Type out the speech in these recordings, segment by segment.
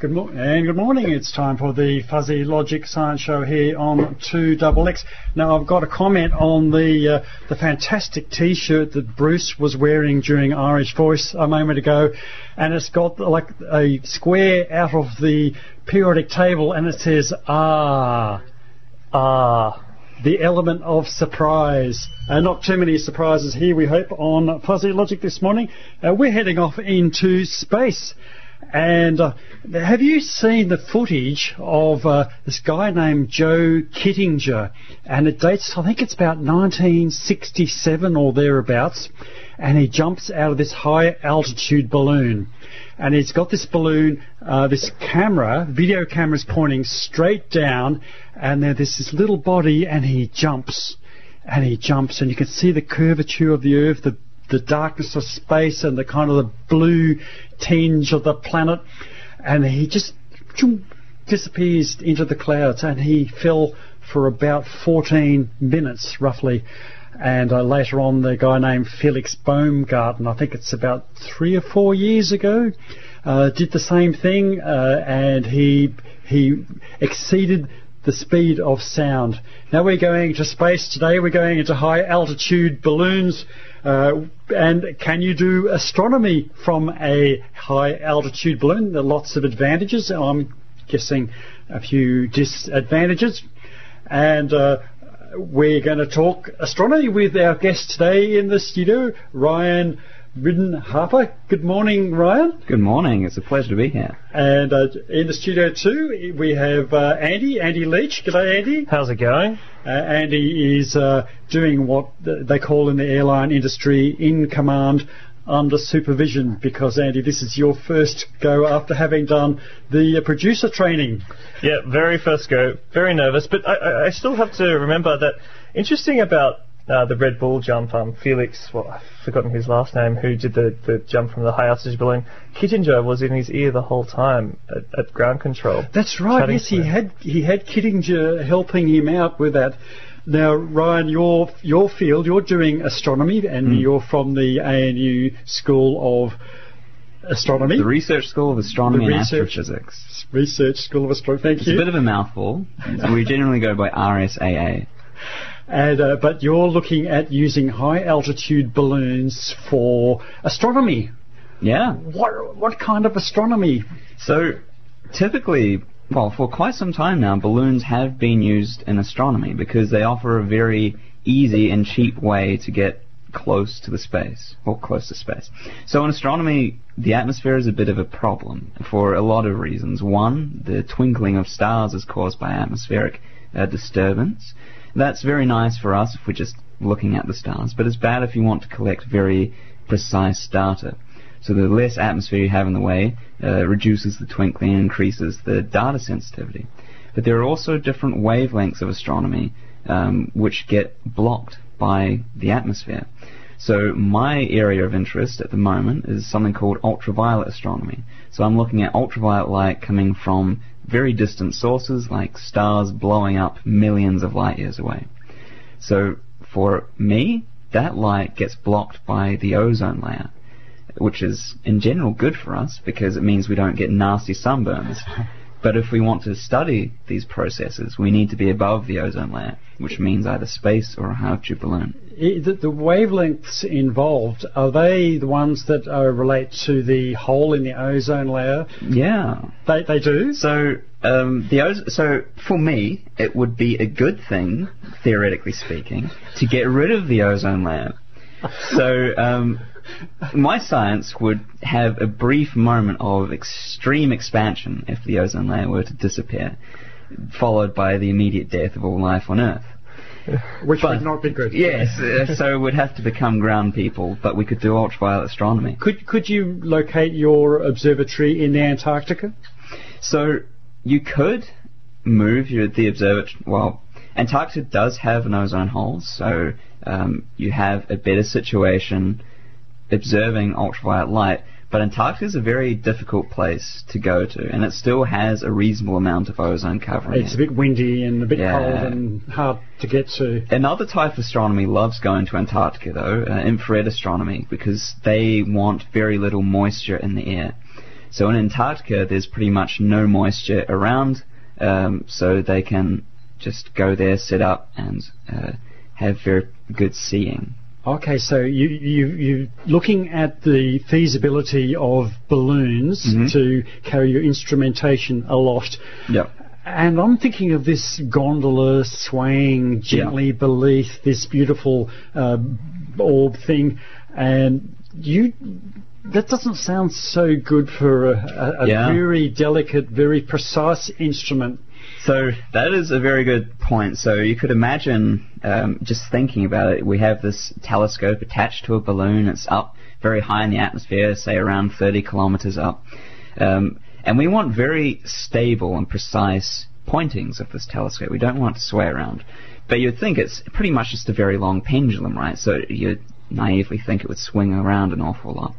Good mo- and good morning. It's time for the Fuzzy Logic Science Show here on 2XX. Now, I've got a comment on the uh, the fantastic T-shirt that Bruce was wearing during Irish Voice a moment ago, and it's got like a square out of the periodic table, and it says ah ah. The element of surprise. Uh, not too many surprises here, we hope, on Fuzzy Logic this morning. Uh, we're heading off into space. And uh, have you seen the footage of uh, this guy named Joe Kittinger? And it dates, I think it's about 1967 or thereabouts. And he jumps out of this high altitude balloon. And he's got this balloon, uh, this camera, video camera's pointing straight down. And there's this little body, and he jumps. And he jumps, and you can see the curvature of the Earth, the the darkness of space and the kind of the blue tinge of the planet, and he just disappears into the clouds, and he fell for about 14 minutes roughly. And uh, later on, the guy named Felix Baumgartner, I think it's about three or four years ago, uh, did the same thing, uh, and he he exceeded the speed of sound. Now we're going to space today. We're going into high altitude balloons. Uh, and can you do astronomy from a high altitude balloon? There are lots of advantages. I'm guessing a few disadvantages. And uh, we're going to talk astronomy with our guest today in the studio, Ryan Ridden Harper. Good morning, Ryan. Good morning. It's a pleasure to be here. And uh, in the studio too, we have uh, Andy, Andy Leach. G'day, Andy. How's it going? Uh, Andy is uh, doing what they call in the airline industry in command under supervision because Andy, this is your first go after having done the uh, producer training. Yeah, very first go. Very nervous, but I, I still have to remember that interesting about uh, the Red Bull jump, um, Felix, well, I've forgotten his last name, who did the, the jump from the high altitude balloon. Kittinger was in his ear the whole time at, at ground control. That's right. Yes, he had he had Kittinger helping him out with that. Now, Ryan, your your field, you're doing astronomy, and mm. you're from the ANU School of Astronomy. The Research School of Astronomy the and research, Astrophysics. Research School of Astronomy. Thank it's you. It's a bit of a mouthful. we generally go by RSAA. And, uh, but you're looking at using high altitude balloons for astronomy. Yeah. What, what kind of astronomy? So, typically, well, for quite some time now, balloons have been used in astronomy because they offer a very easy and cheap way to get close to the space, or close to space. So in astronomy, the atmosphere is a bit of a problem for a lot of reasons. One, the twinkling of stars is caused by atmospheric uh, disturbance. That's very nice for us if we're just looking at the stars, but it's bad if you want to collect very precise data. So the less atmosphere you have in the way uh, reduces the twinkling and increases the data sensitivity. But there are also different wavelengths of astronomy um, which get blocked by the atmosphere. So my area of interest at the moment is something called ultraviolet astronomy. So I'm looking at ultraviolet light coming from very distant sources like stars blowing up millions of light years away. So for me, that light gets blocked by the ozone layer, which is in general good for us because it means we don't get nasty sunburns. But if we want to study these processes, we need to be above the ozone layer, which means either space or a hydrogen balloon. The, the, wavelengths involved, are they the ones that uh, relate to the hole in the ozone layer? Yeah. They, they do? So, um, the oz- so for me, it would be a good thing, theoretically speaking, to get rid of the ozone layer. So, um, my science would have a brief moment of extreme expansion if the ozone layer were to disappear, followed by the immediate death of all life on Earth. Which but, would not be good. Yes, uh, so we'd have to become ground people, but we could do ultraviolet astronomy. Could could you locate your observatory in Antarctica? So you could move your, the observatory. Well, Antarctica does have an ozone hole, so um, you have a better situation observing ultraviolet light. But Antarctica is a very difficult place to go to, and it still has a reasonable amount of ozone covering. It's a bit windy and a bit yeah. cold and hard to get to. Another type of astronomy loves going to Antarctica, though, uh, infrared astronomy, because they want very little moisture in the air. So in Antarctica, there's pretty much no moisture around, um, so they can just go there, sit up, and uh, have very good seeing. Okay, so you you you looking at the feasibility of balloons Mhm. to carry your instrumentation aloft. Yep. And I'm thinking of this gondola swaying gently beneath this beautiful uh, orb thing, and you. That doesn't sound so good for a, a, a Yeah. very delicate, very precise instrument. So that is a very good point. So you could imagine, um, just thinking about it, we have this telescope attached to a balloon. It's up very high in the atmosphere, say around 30 kilometers up. Um, and we want very stable and precise pointings of this telescope. We don't want it to sway around. But you'd think it's pretty much just a very long pendulum, right? So you'd naively think it would swing around an awful lot.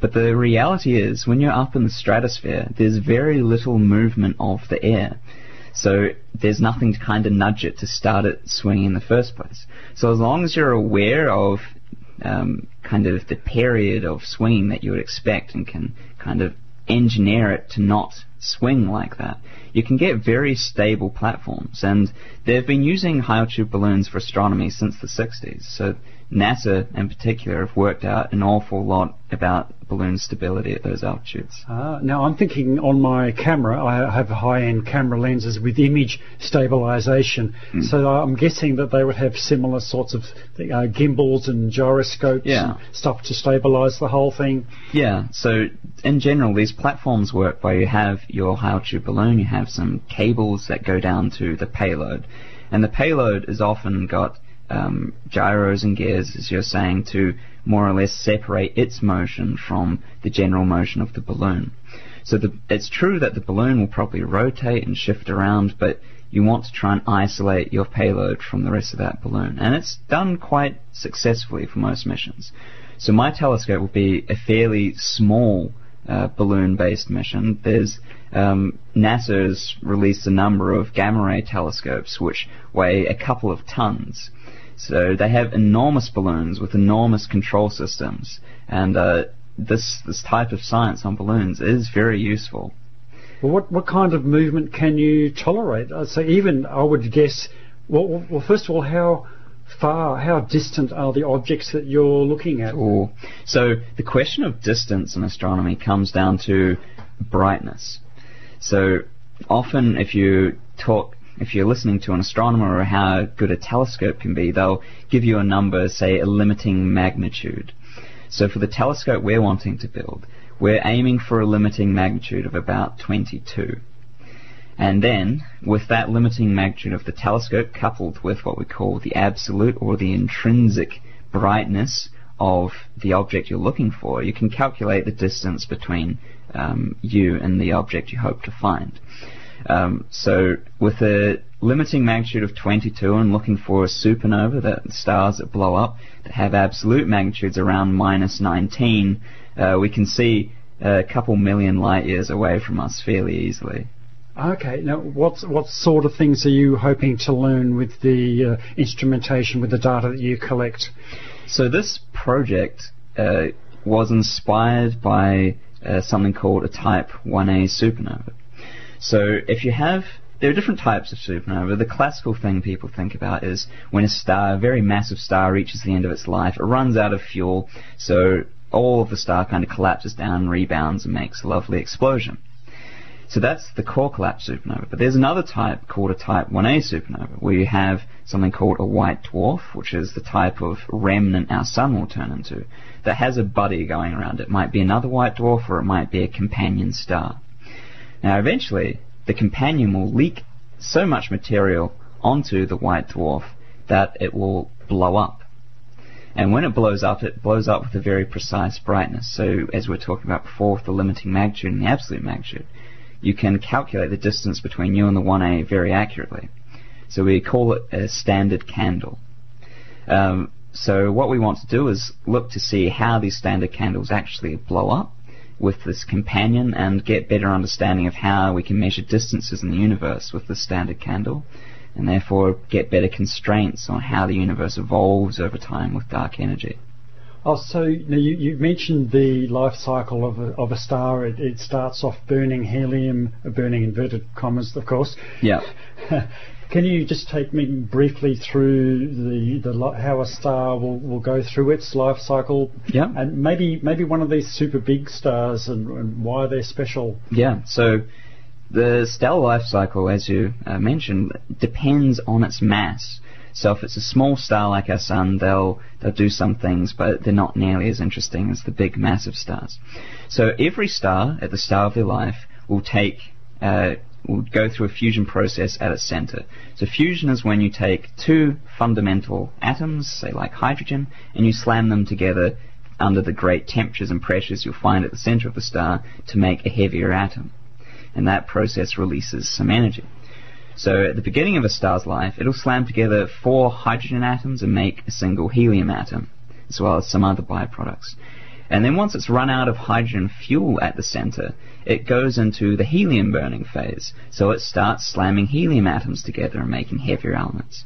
But the reality is, when you're up in the stratosphere, there's very little movement of the air. So there's nothing to kind of nudge it to start it swinging in the first place. So as long as you're aware of um, kind of the period of swinging that you would expect and can kind of engineer it to not swing like that, you can get very stable platforms. And they've been using high altitude balloons for astronomy since the 60s. So NASA in particular have worked out an awful lot about balloon stability at those altitudes. Ah, now I'm thinking on my camera, I have high-end camera lenses with image stabilization, Hmm. so I'm guessing that they would have similar sorts of uh, gimbals and gyroscopes Yeah. and stuff to stabilize the whole thing. Yeah, so in general, these platforms work where you have your high altitude balloon, you have some cables that go down to the payload, and the payload has often got um, gyros and gears, as you're saying, to more or less separate its motion from the general motion of the balloon. So the, it's true that the balloon will probably rotate and shift around, but you want to try and isolate your payload from the rest of that balloon. And it's done quite successfully for most missions. So my telescope will be a fairly small uh, balloon-based mission. There's um, NASA's released a number of gamma ray telescopes which weigh a couple of tons. So they have enormous balloons with enormous control systems, and uh, this this type of science on balloons is very useful. Well, what what kind of movement can you tolerate? Uh, so even I would guess. Well, well, well, first of all, how far, how distant are the objects that you're looking at? Ooh. So the question of distance in astronomy comes down to brightness. So often, if you talk, if you're listening to an astronomer or how good a telescope can be, they'll give you a number, say a limiting magnitude. So for the telescope we're wanting to build, we're aiming for a limiting magnitude of about 22. And then, with that limiting magnitude of the telescope coupled with what we call the absolute or the intrinsic brightness of the object you're looking for, you can calculate the distance between um, you and the object you hope to find. Um, so, with a limiting magnitude of 22 and looking for a supernova, that stars that blow up that have absolute magnitudes around minus 19, uh, we can see a couple million light years away from us fairly easily. Okay, now what what sort of things are you hoping to learn with the uh, instrumentation, with the data that you collect? So this project uh, was inspired by uh, something called a Type 1a supernova. So if you have, there are different types of supernova. The classical thing people think about is when a star, a very massive star, reaches the end of its life, it runs out of fuel, so all of the star kind of collapses down, rebounds, and makes a lovely explosion. So that's the core collapse supernova. But there's another type called a type 1a supernova, where you have something called a white dwarf, which is the type of remnant our sun will turn into, that has a buddy going around. It might be another white dwarf, or it might be a companion star. Now, eventually, the companion will leak so much material onto the white dwarf that it will blow up. And when it blows up, it blows up with a very precise brightness. So, as we were talking about before, with the limiting magnitude and the absolute magnitude, you can calculate the distance between you and the 1A very accurately. So we call it a standard candle. Um, so what we want to do is look to see how these standard candles actually blow up with this companion and get better understanding of how we can measure distances in the universe with the standard candle and therefore get better constraints on how the universe evolves over time with dark energy. Oh, so now you, you mentioned the life cycle of a, of a star. It, it starts off burning helium, burning inverted commas, of course. Yeah. Can you just take me briefly through the, the how a star will, will go through its life cycle? Yeah. And maybe maybe one of these super big stars and, and why they're special. Yeah, so the stellar life cycle, as you uh, mentioned, depends on its mass. So if it's a small star like our sun, they'll they'll do some things, but they're not nearly as interesting as the big massive stars. So every star at the start of their life will take uh, will go through a fusion process at its center. So fusion is when you take two fundamental atoms, say like hydrogen, and you slam them together under the great temperatures and pressures you'll find at the center of the star to make a heavier atom. And that process releases some energy. So at the beginning of a star's life, it'll slam together four hydrogen atoms and make a single helium atom, as well as some other byproducts. And then once it's run out of hydrogen fuel at the center, it goes into the helium burning phase. So it starts slamming helium atoms together and making heavier elements.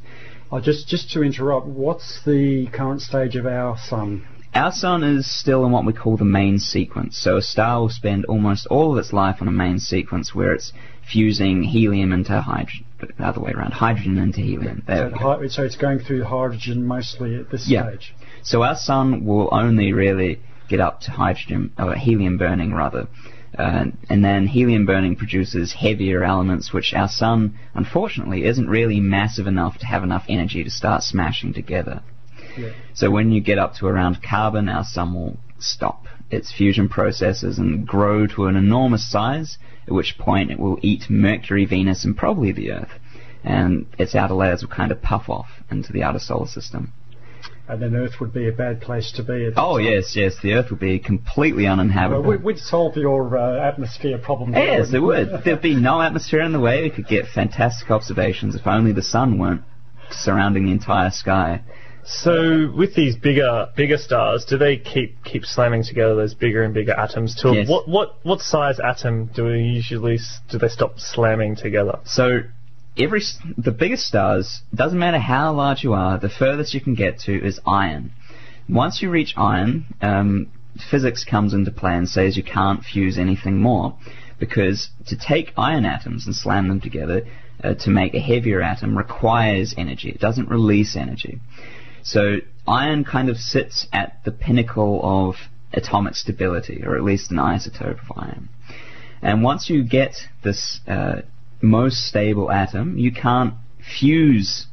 Oh, just just to interrupt, what's the current stage of our sun? Our sun is still in what we call the main sequence. So a star will spend almost all of its life on a main sequence where it's fusing helium into hydrogen, the other way around, hydrogen into helium. There So, hy- so it's going through hydrogen mostly at this Yeah. stage. So our sun will only really get up to hydrogen, or helium burning rather. Uh, and then helium burning produces heavier elements, which our sun, unfortunately, isn't really massive enough to have enough energy to start smashing together. Yeah. So when you get up to around carbon, our sun will stop its fusion processes and grow to an enormous size, at which point it will eat Mercury, Venus, and probably the Earth. And its outer layers will kind of puff off into the outer solar system. And then Earth would be a bad place to be. At Oh time. yes, yes, the Earth would be completely uninhabitable. we- we'd solve your uh, atmosphere problem. there, yes, it wouldn't. There'd be no atmosphere in the way. We could get fantastic observations if only the sun weren't surrounding the entire sky. So with these bigger bigger stars, do they keep keep slamming together those bigger and bigger atoms? Till Yes. what what what size atom do we usually do they stop slamming together? So every the biggest stars doesn't matter how large you are. The furthest you can get to is iron. Once you reach iron, um, physics comes into play and says you can't fuse anything more, because to take iron atoms and slam them together uh, to make a heavier atom requires energy. It doesn't release energy. So iron kind of sits at the pinnacle of atomic stability, or at least an isotope of iron. And once you get this uh, most stable atom, you can't fuse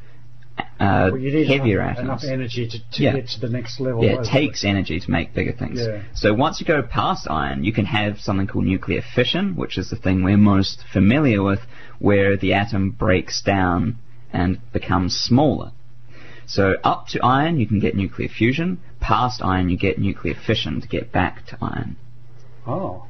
uh, Well, you need heavier enough, enough atoms. energy to, to Yeah. get to the next level. Yeah, it takes energy to make bigger things. Yeah. So once you go past iron, you can have something called nuclear fission, which is the thing we're most familiar with, where the atom breaks down and becomes smaller. So up to iron, you can get nuclear fusion. Past iron, you get nuclear fission to get back to iron. Oh.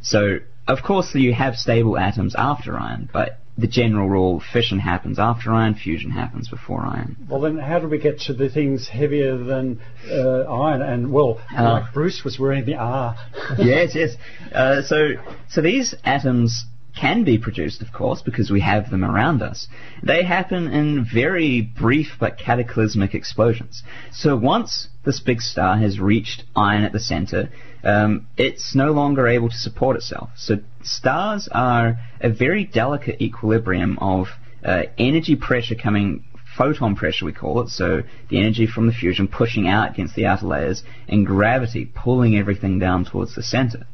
So, of course, you have stable atoms after iron, but the general rule, fission happens after iron, fusion happens before iron. Well, then how do we get to the things heavier than uh, iron? And, well, Uh. like Bruce was wearing the R. yes, yes. Uh, so, so these atoms can be produced, of course, because we have them around us. They happen in very brief but cataclysmic explosions. So once this big star has reached iron at the center, um, it's no longer able to support itself. So stars are a very delicate equilibrium of uh, energy pressure coming photon pressure we call it, so the energy from the fusion pushing out against the outer layers, and gravity pulling everything down towards the center.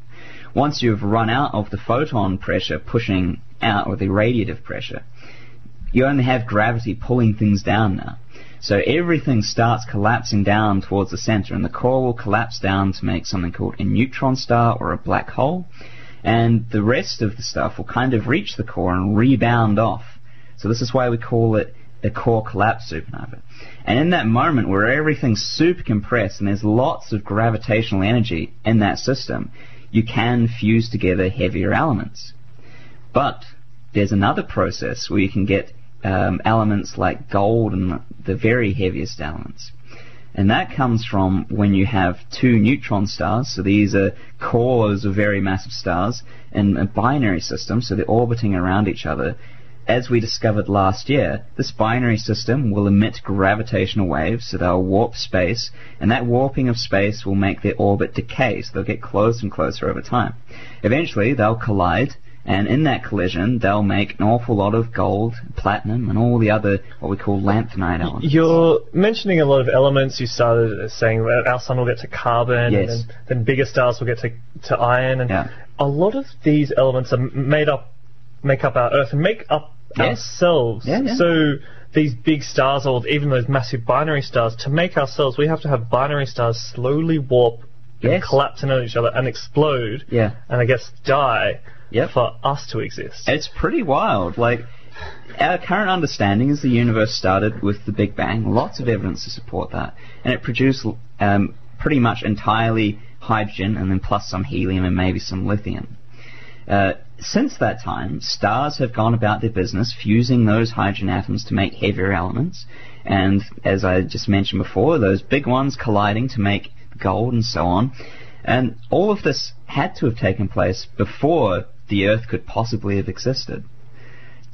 Once you've run out of the photon pressure pushing out, or the radiative pressure, you only have gravity pulling things down now. So everything starts collapsing down towards the center, and the core will collapse down to make something called a neutron star or a black hole, and the rest of the stuff will kind of reach the core and rebound off. So this is why we call it a core collapse supernova. And in that moment where everything's super compressed and there's lots of gravitational energy in that system, you can fuse together heavier elements. But there's another process where you can get um, elements like gold and the very heaviest elements. And that comes from when you have two neutron stars, so these are cores of very massive stars, in a binary system, so they're orbiting around each other. as we discovered last year, this binary system will emit gravitational waves, so they'll warp space, and that warping of space will make their orbit decay, so they'll get closer and closer over time. Eventually, they'll collide, and in that collision, they'll make an awful lot of gold, platinum, and all the other what we call lanthanide elements. You're mentioning a lot of elements. You started saying that our sun will get to carbon, Yes. and then, bigger stars will get to, to iron, and Yeah. a lot of these elements are made up, make up our Earth and make up ourselves. Yeah, yeah. So these big stars, or even those massive binary stars, to make ourselves, we have to have binary stars slowly warp, and Yes. collapse into each other, and explode, Yeah. and I guess die Yep. for us to exist. It's pretty wild. Like, our current understanding is the universe started with the Big Bang. Lots of evidence to support that. And it produced um, pretty much entirely hydrogen and then plus some helium and maybe some lithium. Uh, since that time, stars have gone about their business fusing those hydrogen atoms to make heavier elements. And as I just mentioned before, those big ones colliding to make gold and so on. And all of this had to have taken place before the Earth could possibly have existed.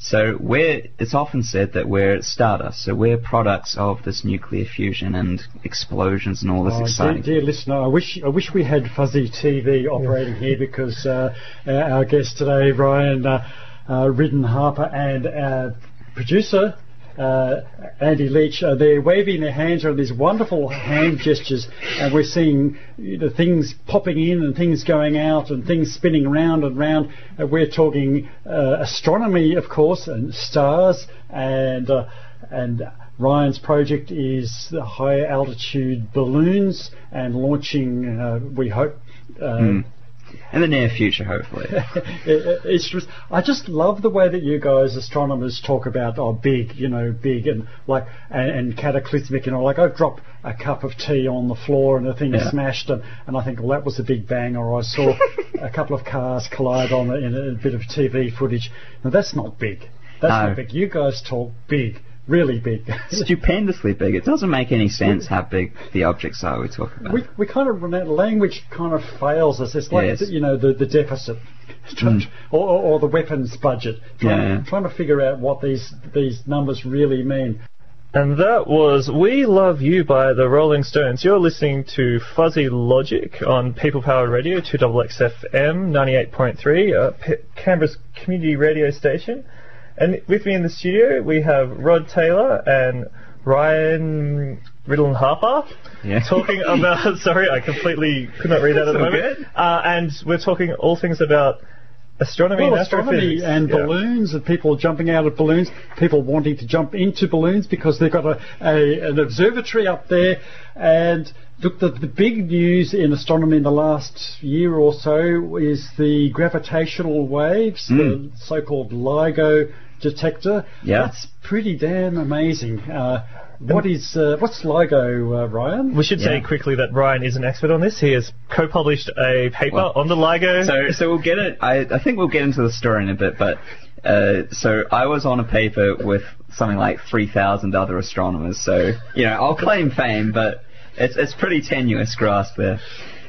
So we're, it's often said that we're stardust, so we're products of this nuclear fusion and explosions and all this Oh, dear, exciting. dear listener, I wish I wish we had fuzzy TV operating here because uh, our, our guest today, Ryan uh, uh, Ridden Harper, and our producer. Uh, Andy Leach, uh, they're waving their hands on these wonderful hand gestures, and we're seeing know, things popping in and things going out and things spinning round and round. Uh, we're talking uh, astronomy, of course, and stars, and and Ryan's project is the high altitude balloons and launching, we hope. Uh, In the near future, hopefully. it- it's just, I just love the way that you guys astronomers talk about oh big, you know, big and like and, and cataclysmic, you know, like I've dropped a cup of tea on the floor and the thing Yeah. smashed and, and I think well that was a big bang or I saw a couple of cars collide on it in a, a bit of TV footage. Now that's not big. That's No. not big. You guys talk big, really big. Stupendously big. It doesn't make any sense how big the objects are we talk about. we, we kind of language kind of fails us. It's like Yes. you know the the deficit, or, or, or the weapons budget. Trying, Yeah, yeah. trying to figure out what these these numbers really mean. And that was We Love You by the Rolling Stones. You're listening to Fuzzy Logic on People Powered Radio, 2XXFM 98.3, uh, P- Canberra's community radio station. And with me in the studio, we have Rod Taylor and Ryan Riddle and Harper Yeah. talking about. sorry, I completely could not read that at the moment. Uh, and we're talking all things about astronomy Well, and astronomy and Yeah. balloons, and people jumping out of balloons, people wanting to jump into balloons because they've got a, a an observatory up there. And look, the, the big news in astronomy in the last year or so is the gravitational waves, the so-called LIGO detector. Yeah. That's pretty damn amazing. Uh, what is uh, what's LIGO, uh, Ryan? We should say quickly that Ryan is an expert on this. He has co-published a paper Well, on the LIGO. So, so we'll get it. I, I think we'll get into the story in a bit, but uh, so I was on a paper with something like three thousand other astronomers. So you know, I'll claim fame, but it's it's pretty tenuous grasp there.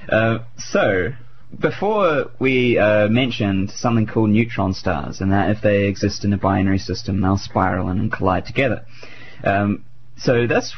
Uh, so before we uh, mentioned something called neutron stars, and that if they exist in a binary system, they'll spiral in and collide together. Um, so that's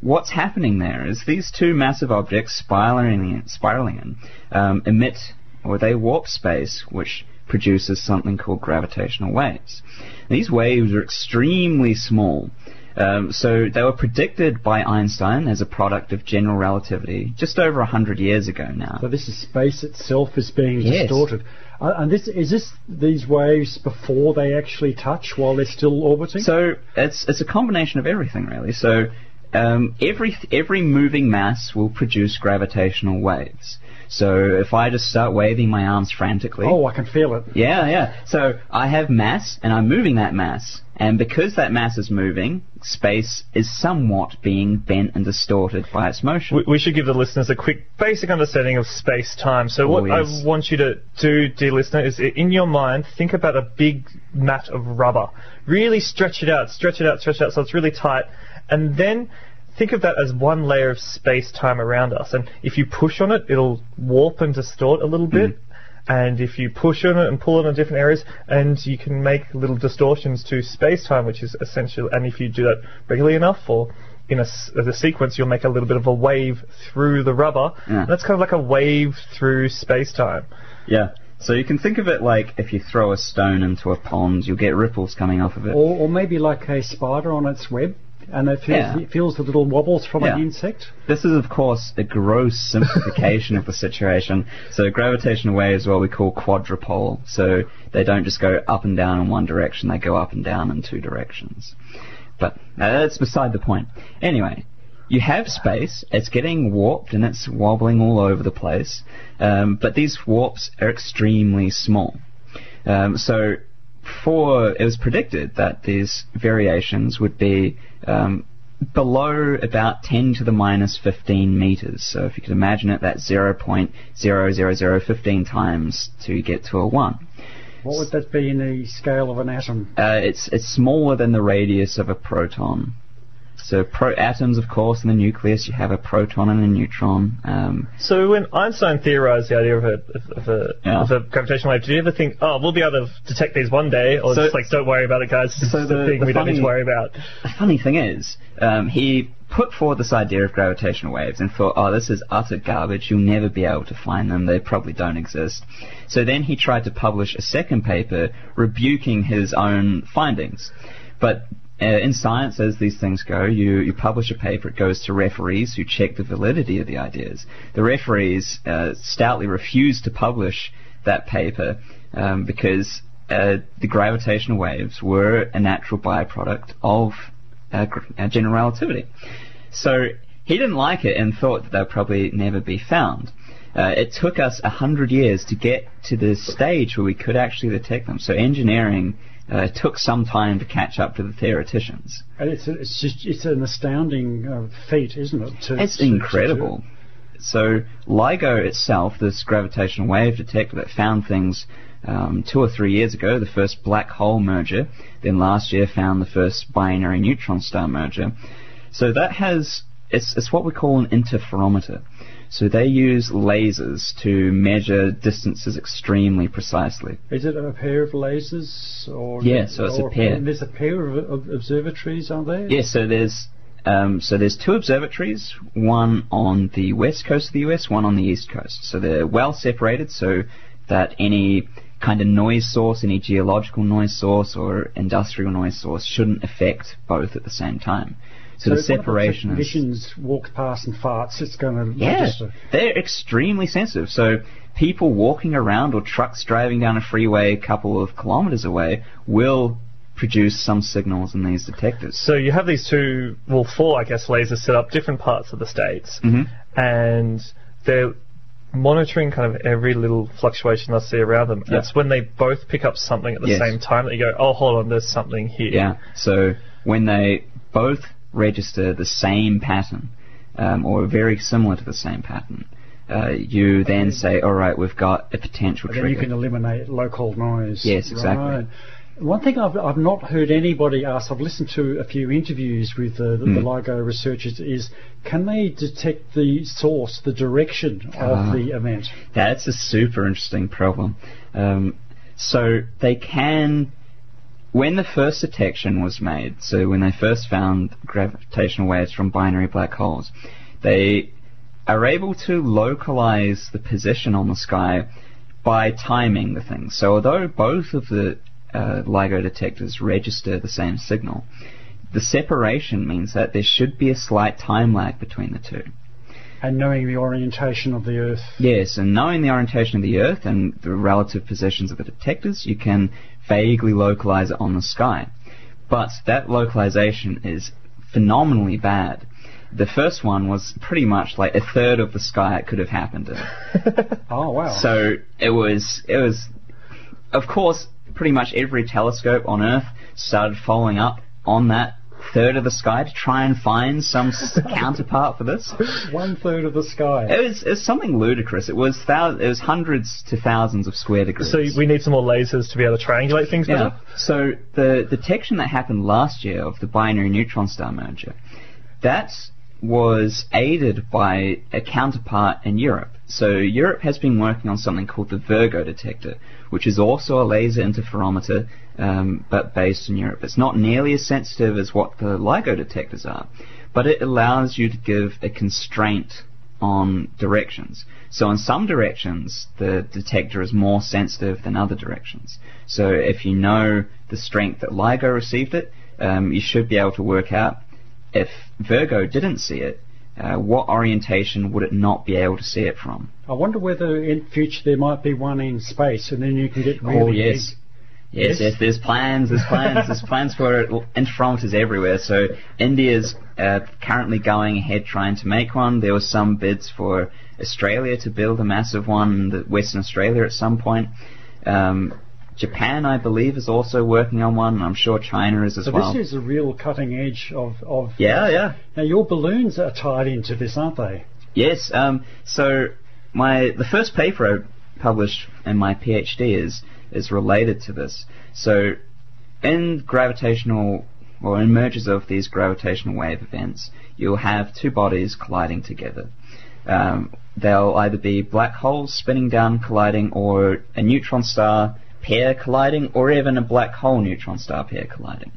what's happening there is these two massive objects spiraling in, spiraling in um, emit or they warp space, which produces something called gravitational waves. These waves are extremely small. Um, so they were predicted by Einstein as a product of general relativity just over a hundred years ago now. So this is space itself is being Yes. distorted. Uh, and this is this these waves before they actually touch while they're still orbiting. So it's it's a combination of everything really. So um, every every moving mass will produce gravitational waves. So if I just start waving my arms frantically, oh, I can feel it. yeah, yeah. So I have mass and I'm moving that mass, and because that mass is moving, space is somewhat being bent and distorted by its motion. we, we should give the listeners a quick basic understanding of space-time. So what Oh, yes. I want you to do, dear listener, is in your mind think about a big mat of rubber. Really stretch it out, stretch it out, stretch it out so it's really tight, and then think of that as one layer of space-time around us. And if you push on it, it'll warp and distort a little bit. Hmm. and if you push on it and pull it in different areas, and you can make little distortions to space-time, which is essential. And if you do that regularly enough, or in a, s- as a sequence, you'll make a little bit of a wave through the rubber. Yeah. That's kind of like a wave through space-time. Yeah. So you can think of it like if you throw a stone into a pond, you'll get ripples coming off of it. Or, or maybe like a spider on its web, and it feels, Yeah. it feels the little wobbles from Yeah. an insect. This is, of course, a gross simplification of the situation. So gravitational waves are what we call quadrupole. So they don't just go up and down in one direction; they go up and down in two directions. But uh, that's beside the point. Anyway, you have space. It's getting warped and it's wobbling all over the place. Um, but these warps are extremely small. Um, so for it was predicted that these variations would be um, below about 10 to the minus 15 meters. So if you could imagine it, that's 0.00015 times to get to a 1. What would that be in the scale of an atom? Uh, it's it's smaller than the radius of a proton. So pro- atoms, of course, in the nucleus, you have a proton and a neutron. Um, So when Einstein theorized the idea of a of a, Yeah. of a gravitational wave, did you ever think, oh, we'll be able to detect these one day, or So- just like, don't worry about it, guys, it's so the- thing the we don't need to funny- worry about. the funny thing is, um, he put forward this idea of gravitational waves and thought, oh, this is utter garbage. You'll never be able to find them. They probably don't exist. So then he tried to publish a second paper rebuking his own findings. But in science, as these things go, you, you publish a paper, it goes to referees who check the validity of the ideas. The referees uh, stoutly refused to publish that paper um, because uh, the gravitational waves were a natural byproduct of uh, uh, general relativity. So he didn't like it and thought that they'll probably never be found. Uh, it took us a hundred years to get to the stage where we could actually detect them. So engineering uh, took some time to catch up to the theoreticians. And it's, it's just it's an astounding uh, feat, isn't it? to- It's to- to incredible. So LIGO itself, this gravitational wave detector that found things um, two or three years ago, the first black hole merger, then last year found the first binary neutron star merger. So that has it's it's what we call an interferometer. So they use lasers to measure distances extremely precisely. Is it a pair of lasers or? Yeah, so it's a pair. and There's a pair of, of observatories, are there? Yes, so there's um, so there's two observatories, one on the west coast of the US, one on the east coast. So they're well separated so that any kind of noise source, any geological noise source or industrial noise source shouldn't affect both at the same time. So, the of separation is technicians walks past and farts, it's going to yeah, register. they're extremely sensitive. So people walking around or trucks driving down a freeway a couple of kilometers away will produce some signals in these detectors. So you have these two, well, four, I guess, lasers set up different parts of the states, Mhm. and they're monitoring kind of every little fluctuation they see around them. Yeah. That's when they both pick up something at the Yes. same time that you go, oh, hold on, there's something here. Yeah. So when they both register the same pattern, um, or very similar to the same pattern, uh, you then say, all right, we've got a potential And then you can eliminate local noise. Yes, exactly. Right. One thing I've, I've not heard anybody ask, I've listened to a few interviews with the, the, the Hmm. LIGO researchers, is can they detect the source, the direction of the event? That's a super interesting problem. Um, so they can, when the first detection was made, so when they first found gravitational waves from binary black holes, they are able to localize the position on the sky by timing the thing. So although both of the uh, LIGO detectors register the same signal, the separation means that there should be a slight time lag between the two. And knowing the orientation of the Earth. Yes, and knowing the orientation of the Earth and the relative positions of the detectors, you can vaguely localize it on the sky. But that localization is phenomenally bad. The first one was pretty much like a third of the sky it could have happened in. Oh, wow. So it was, it was, of course, pretty much every telescope on Earth started following up on that third of the sky to try and find some s- counterpart for this. One third of the sky. It was, it was something ludicrous. It was thou- it was hundreds to thousands of square degrees. So we need some more lasers to be able to triangulate things yeah. better. So the detection that happened last year of the binary neutron star merger, that was aided by a counterpart in Europe. So Europe has been working on something called the Virgo detector, which is also a laser interferometer, um, but based in Europe. It's not nearly as sensitive as what the LIGO detectors are, but it allows you to give a constraint on directions. So in some directions, the detector is more sensitive than other directions. So if you know the strength that LIGO received it, um, you should be able to work out if Virgo didn't see it, uh, what orientation would it not be able to see it from? I wonder whether in future there might be one in space, and then you can get really oh yes. Yes, Yes? there's plans, there's plans, there's plans for it, interferometers everywhere. So India's uh, currently going ahead trying to make one. There was some bids for Australia to build a massive one, the Western Australia at some point. Um, Japan, I believe, is also working on one. and I'm sure China is as So well. this is a real cutting edge of, of yeah, yeah. Now your balloons are tied into this, aren't they? Yes. Um, so my the first paper I published in my PhD is is related to this. So in gravitational or in mergers of these gravitational wave events, you'll have two bodies colliding together. Um, they'll either be black holes spinning down colliding, or a neutron star pair colliding, or even a black hole neutron star pair colliding.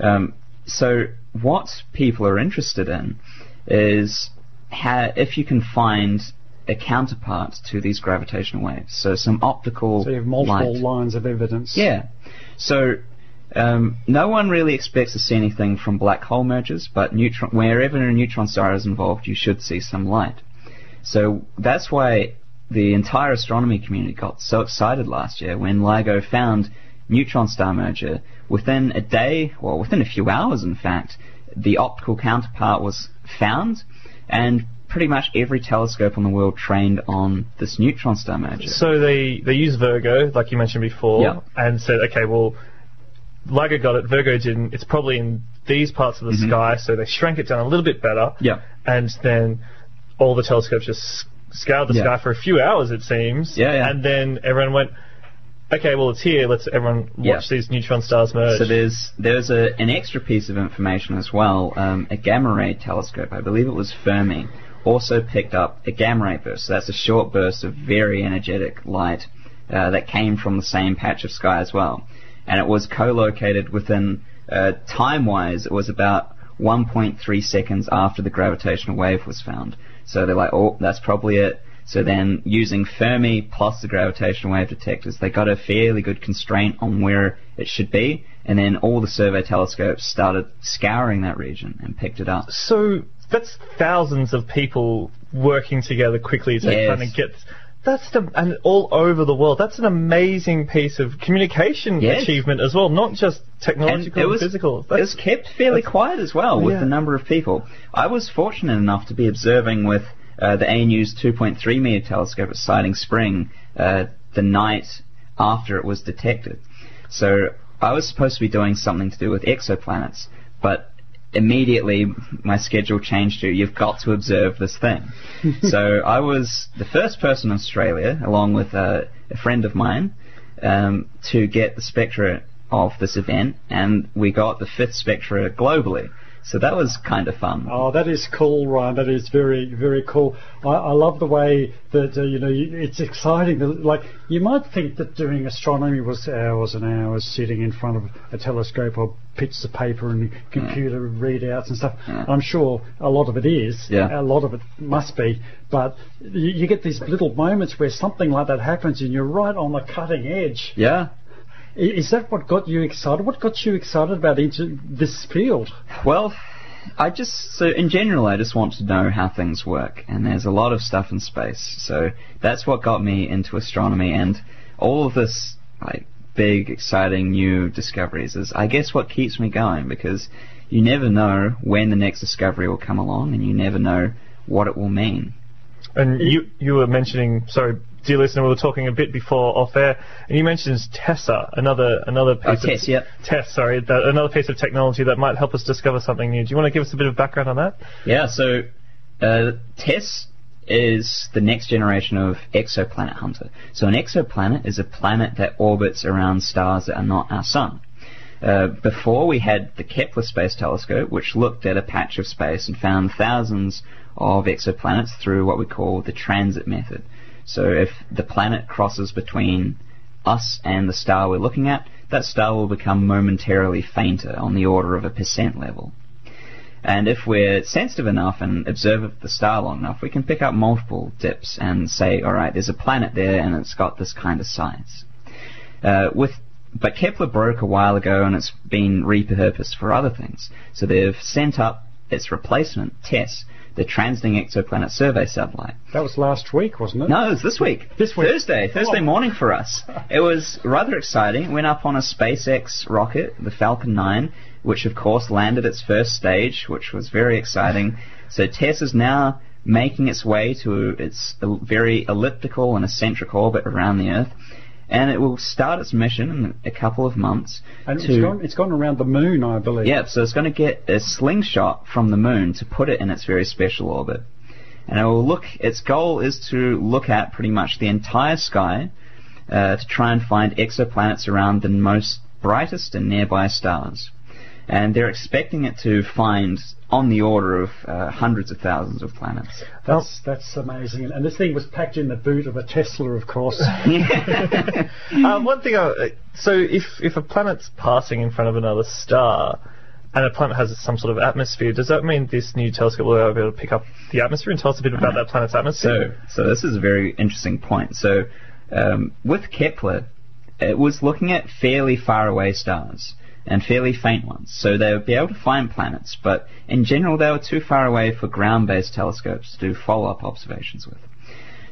Um, so what people are interested in is ha- if you can find a counterpart to these gravitational waves. So some optical So you have multiple light. lines of evidence. Yeah. So um, no one really expects to see anything from black hole mergers, but neutron, wherever a neutron star is involved, you should see some light. So that's why the entire astronomy community got so excited last year when LIGO found neutron star merger. Within a day, well, within a few hours, in fact, the optical counterpart was found, and pretty much every telescope in the world trained on this neutron star merger. So they they use Virgo, like you mentioned before, Yeah. and said, okay, well, LIGO got it, Virgo didn't. It's probably in these parts of the Mhm. sky, so they shrank it down a little bit better. Yeah. And then all the telescopes just scoured the Yeah. sky for a few hours, it seems. Yeah, yeah. And then everyone went, okay, well, it's here. Let's everyone Yeah. watch these neutron stars merge. So there's there's a, an extra piece of information as well. Um, a gamma ray telescope, I believe it was Fermi, also picked up a gamma ray burst. So that's a short burst of very energetic light uh, that came from the same patch of sky as well, and it was co-located within uh, time-wise. It was about 1.3 seconds after the gravitational wave was found. So they're like, oh, that's probably it. So then, using Fermi plus the gravitational wave detectors, they got a fairly good constraint on where it should be, and then all the survey telescopes started scouring that region and picked it up. So that's thousands of people working together quickly to Yes. kind of get. That's the and all over the world. That's an amazing piece of communication Yes. achievement as well, not just And technological and was, physical. it was kept fairly quiet as well with Yeah. the number of people. I was fortunate enough to be observing with uh, the ANU's 2.3 meter telescope at Siding Spring uh, the night after it was detected. So I was supposed to be doing something to do with exoplanets, but immediately my schedule changed to you've got to observe this thing. so I was the first person in Australia, along with uh, a friend of mine, um, to get the spectra of this event, and we got the fifth spectra globally. So that was kind of fun. Oh, that is cool, Ryan. That is very, very cool. I, I love the way that uh, you know it's exciting. Like you might think that doing astronomy was hours and hours sitting in front of a telescope or bits of paper and computer readouts and stuff. Yeah. I'm sure a lot of it is. Yeah. A lot of it must be. But you, you get these little moments where something like that happens and you're right on the cutting edge. Yeah. I- Is that what got you excited? What got you excited about into this field? Well, I just so in general, I just want to know how things work, and there's a lot of stuff in space. So that's what got me into astronomy, and all of this like big, exciting new discoveries is, I guess, what keeps me going because you never know when the next discovery will come along, and you never know what it will mean. And you you were mentioning, sorry, dear listener, we were talking a bit before off air, and you mentioned Tessa, another another piece Oh, of Tess, yep. Tess, sorry, that, another piece of technology that might help us discover something new. Do you want to give us a bit of background on that? Yeah, so uh, TESS is the next generation of exoplanet hunter. So an exoplanet is a planet that orbits around stars that are not our sun. Uh, before we had the Kepler Space Telescope, which looked at a patch of space and found thousands of exoplanets through what we call the transit method. So if the planet crosses between us and the star we're looking at, that star will become momentarily fainter on the order of a percent level. And if we're sensitive enough and observe the star long enough, we can pick up multiple dips and say, alright, there's a planet there and it's got this kind of size. Uh, with but Kepler broke a while ago and it's been repurposed for other things. So they've sent up its replacement, TESS, the Transiting Exoplanet Survey Satellite. That was last week, wasn't it? No, it was this week. This week. Thursday. Oh. Thursday Oh. morning for us. It was rather exciting. It went up on a SpaceX rocket, the Falcon 9, which of course landed its first stage, which was very exciting. So TESS is now making its way to its very elliptical and eccentric orbit around the Earth. And it will start its mission in a couple of months. And to it's gone, it's gone around the moon, I believe. Yep, so it's going to get a slingshot from the moon to put it in its very special orbit. And it will look, its goal is to look at pretty much the entire sky uh, to try and find exoplanets around the most brightest and nearby stars. And they're expecting it to find on the order of uh, hundreds of thousands of planets. That's, that's amazing. And this thing was packed in the boot of a Tesla, of course. uh, one thing, I, so if if a planet's passing in front of another star, and a planet has some sort of atmosphere, does that mean this new telescope will be able to pick up the atmosphere and tell us a bit about that planet's So, atmosphere? so this is a very interesting point. So, um, with Kepler, it was looking at fairly far away stars and fairly faint ones. So they would be able to find planets, but in general they were too far away for ground-based telescopes to do follow-up observations with.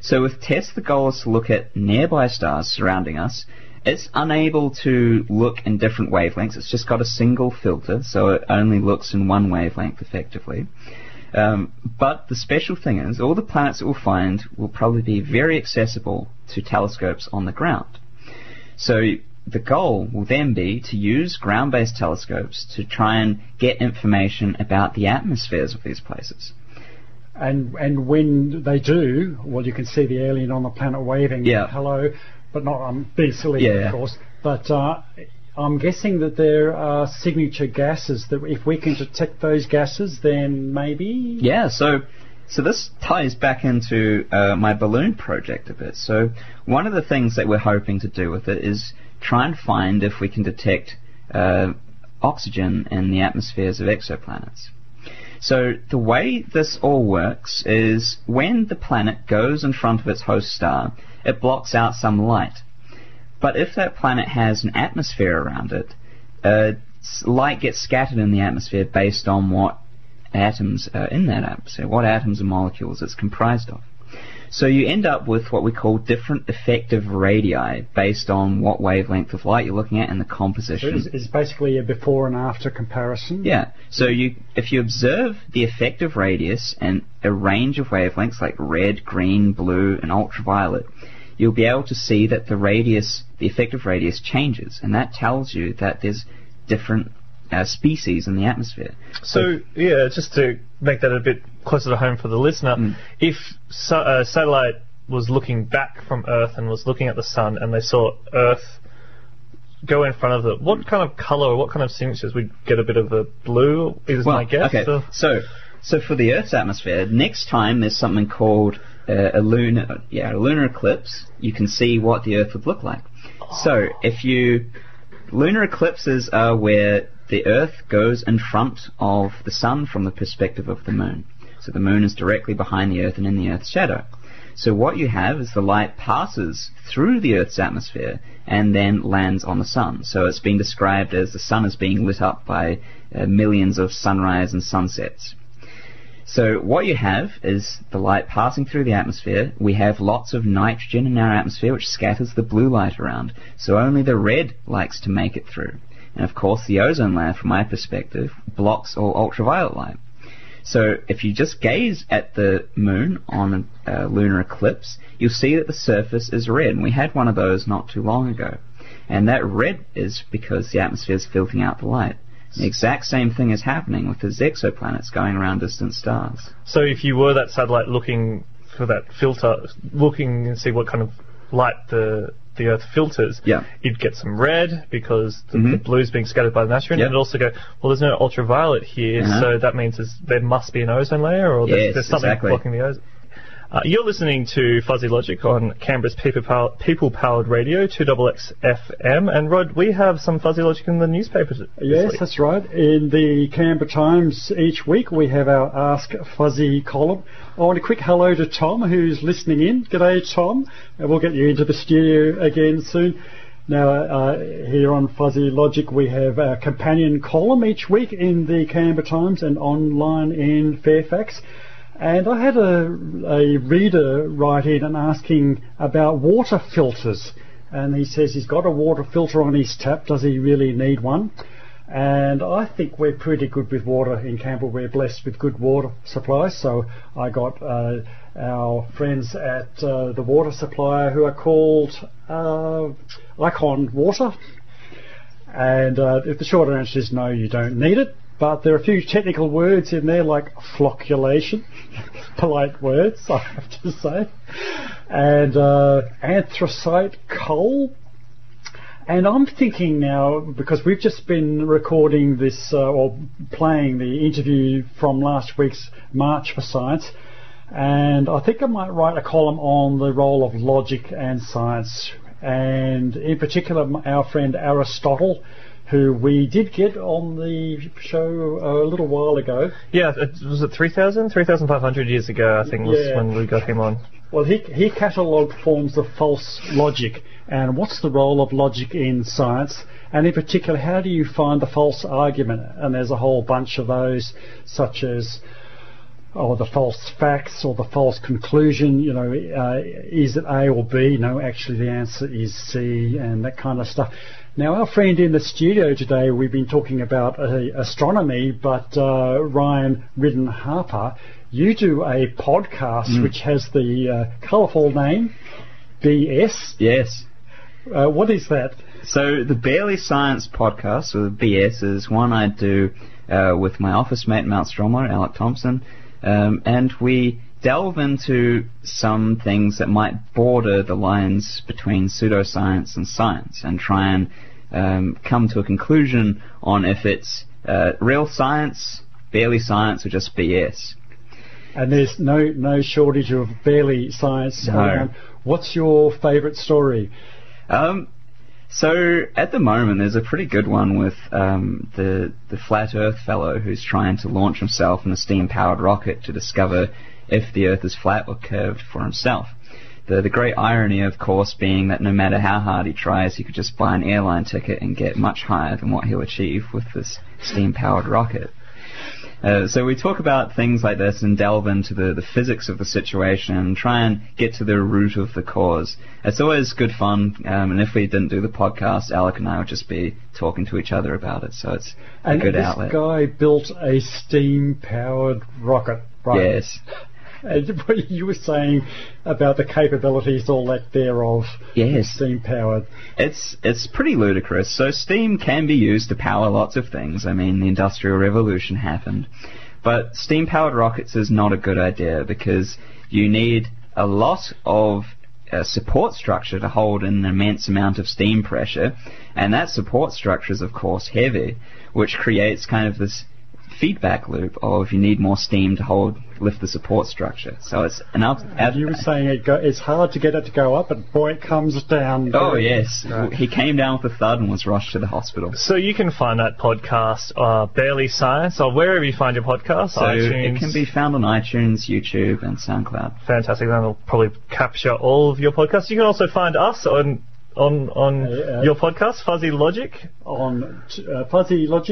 So with TESS, the goal is to look at nearby stars surrounding us. It's unable to look in different wavelengths. It's just got a single filter, so it only looks in one wavelength effectively. Um, but the special thing is, all the planets it will find will probably be very accessible to telescopes on the ground. So the goal will then be to use ground-based telescopes to try and get information about the atmospheres of these places. and and when they do, well, you can see the alien on the planet waving Yeah. hello, but not I'm being silly, Yeah, of yeah. course. But uh, I'm guessing that there are signature gases that if we can detect those gases, then maybe. Yeah, so so this ties back into uh, my balloon project a bit. So one of the things that we're hoping to do with it is try and find if we can detect uh, oxygen in the atmospheres of exoplanets. So the way this all works is when the planet goes in front of its host star, it blocks out some light. But if that planet has an atmosphere around it, uh, light gets scattered in the atmosphere based on what atoms are in that atmosphere, what atoms and molecules it's comprised of. So you end up with what we call different effective radii based on what wavelength of light you're looking at and the composition. it's, it's basically a before and after comparison. Yeah. So you, if you observe the effective radius and a range of wavelengths like red, green, blue, and ultraviolet, you'll be able to see that the radius, the effective radius changes, and that tells you that there's different uh, species in the atmosphere. So yeah, just to make that a bit closer to home for the listener, Mm. if sa- a satellite was looking back from Earth and was looking at the sun, and they saw Earth go in front of it, what kind of color or what kind of signatures? We'd get a bit of a blue, is my guess. Okay, or- so so for the Earth's atmosphere, next time there's something called uh, a lunar, yeah, a lunar eclipse. You can see what the Earth would look like. So if you lunar eclipses are where the Earth goes in front of the Sun from the perspective of the Moon. So the Moon is directly behind the Earth and in the Earth's shadow. So what you have is the light passes through the Earth's atmosphere and then lands on the Sun. So it's been described as the Sun is being lit up by uh, millions of sunrise and sunsets. So what you have is the light passing through the atmosphere. We have lots of nitrogen in our atmosphere which scatters the blue light around. So only the red likes to make it through. And of course the ozone layer, from my perspective, blocks all ultraviolet light. So if you just gaze at the moon on a uh, lunar eclipse, you'll see that the surface is red. And we had one of those not too long ago. And that red is because the atmosphere is filtering out the light. The exact same thing is happening with the exoplanets going around distant stars. So if you were that satellite looking for that filter, looking and see what kind of light the the Earth filters, Yeah. you'd get some red because the, Mhm. the blue's being scattered by the Yep. and it'd also go, well, there's no ultraviolet here, Uh-huh. so that means there must be an ozone layer, or there's, Yes, there's something exactly. blocking the ozone. Uh, you're listening to Fuzzy Logic on Canberra's people powered, people powered radio, 2XX FM. And Rod, we have some Fuzzy Logic in the newspaper. Yes, week. that's right. In the Canberra Times each week we have our Ask Fuzzy column. I want a quick hello to Tom who's listening in. G'day Tom. And we'll get you into the studio again soon. Now, uh, here on Fuzzy Logic we have our companion column each week in the Canberra Times and online in Fairfax. And I had a, a reader write in and asking about water filters. And he says he's got a water filter on his tap. Does he really need one? And I think we're pretty good with water in Campbell. We're blessed with good water supplies. So I got uh, our friends at uh, the water supplier who are called uh, Icon Water. And uh, if the short answer is no, you don't need it. But there are a few technical words in there like flocculation, polite words, I have to say, and uh, anthracite coal. And I'm thinking now, because we've just been recording this, uh, or playing the interview from last week's March for Science, and I think I might write a column on the role of logic and science, and in particular our friend Aristotle, who we did get on the show a little while ago. Yeah, it, was it 3,000? 3,500 years ago, I think, was Yeah. when we got him on. Well, he, he catalogued forms of false logic and what's the role of logic in science, and in particular, how do you find the false argument? And there's a whole bunch of those, such as or the false facts or the false conclusion, you know, uh, is it A or B? No, actually the answer is C and that kind of stuff. Now our friend in the studio today, we've been talking about uh, astronomy, but uh, Ryan Ridden Harper, you do a podcast which has the uh, colourful name BS. Yes. Uh, what is that? So the Barely Science podcast, or the BS, is one I do uh, with my office mate Mount Stromlo, Alec Thompson, um, and we delve into some things that might border the lines between pseudoscience and science, and try and um, come to a conclusion on if it's uh, real science, barely science, or just BS. And there's no no shortage of barely science No. around. What's your favourite story? Um, so at the moment, there's a pretty good one with um, the the flat Earth fellow who's trying to launch himself in a steam-powered rocket to discover if the Earth is flat or curved for himself. The the great irony, of course, being that no matter how hard he tries, he could just buy an airline ticket and get much higher than what he'll achieve with this steam-powered rocket. Uh, so we talk about things like this and delve into the, the physics of the situation and try and get to the root of the cause. It's always good fun, um, and if we didn't do the podcast, Alec and I would just be talking to each other about it. So it's a And good this outlet. guy built a steam-powered rocket, right? Yes, what you were saying about the capabilities, all that thereof, yes. steam-powered. It's it's pretty ludicrous. So steam can be used to power lots of things. I mean, the Industrial Revolution happened, but steam-powered rockets is not a good idea because you need a lot of uh, support structure to hold an immense amount of steam pressure, and that support structure is of course heavy, which creates kind of this feedback loop of you need more steam to hold lift the support structure. So it's an up. And you were saying it go, it's hard to get it to go up, and boy, it comes down. Oh very- yes, Right. he came down with a thud and was rushed to the hospital. So you can find that podcast, uh, Barely Science, or wherever you find your podcast. So iTunes. it can be found on iTunes, YouTube, and SoundCloud. fantastic. That'll probably capture all of your podcasts. You can also find us on on on Uh, uh, your podcast, Fuzzy Logic. on uh, Fuzzy Logic.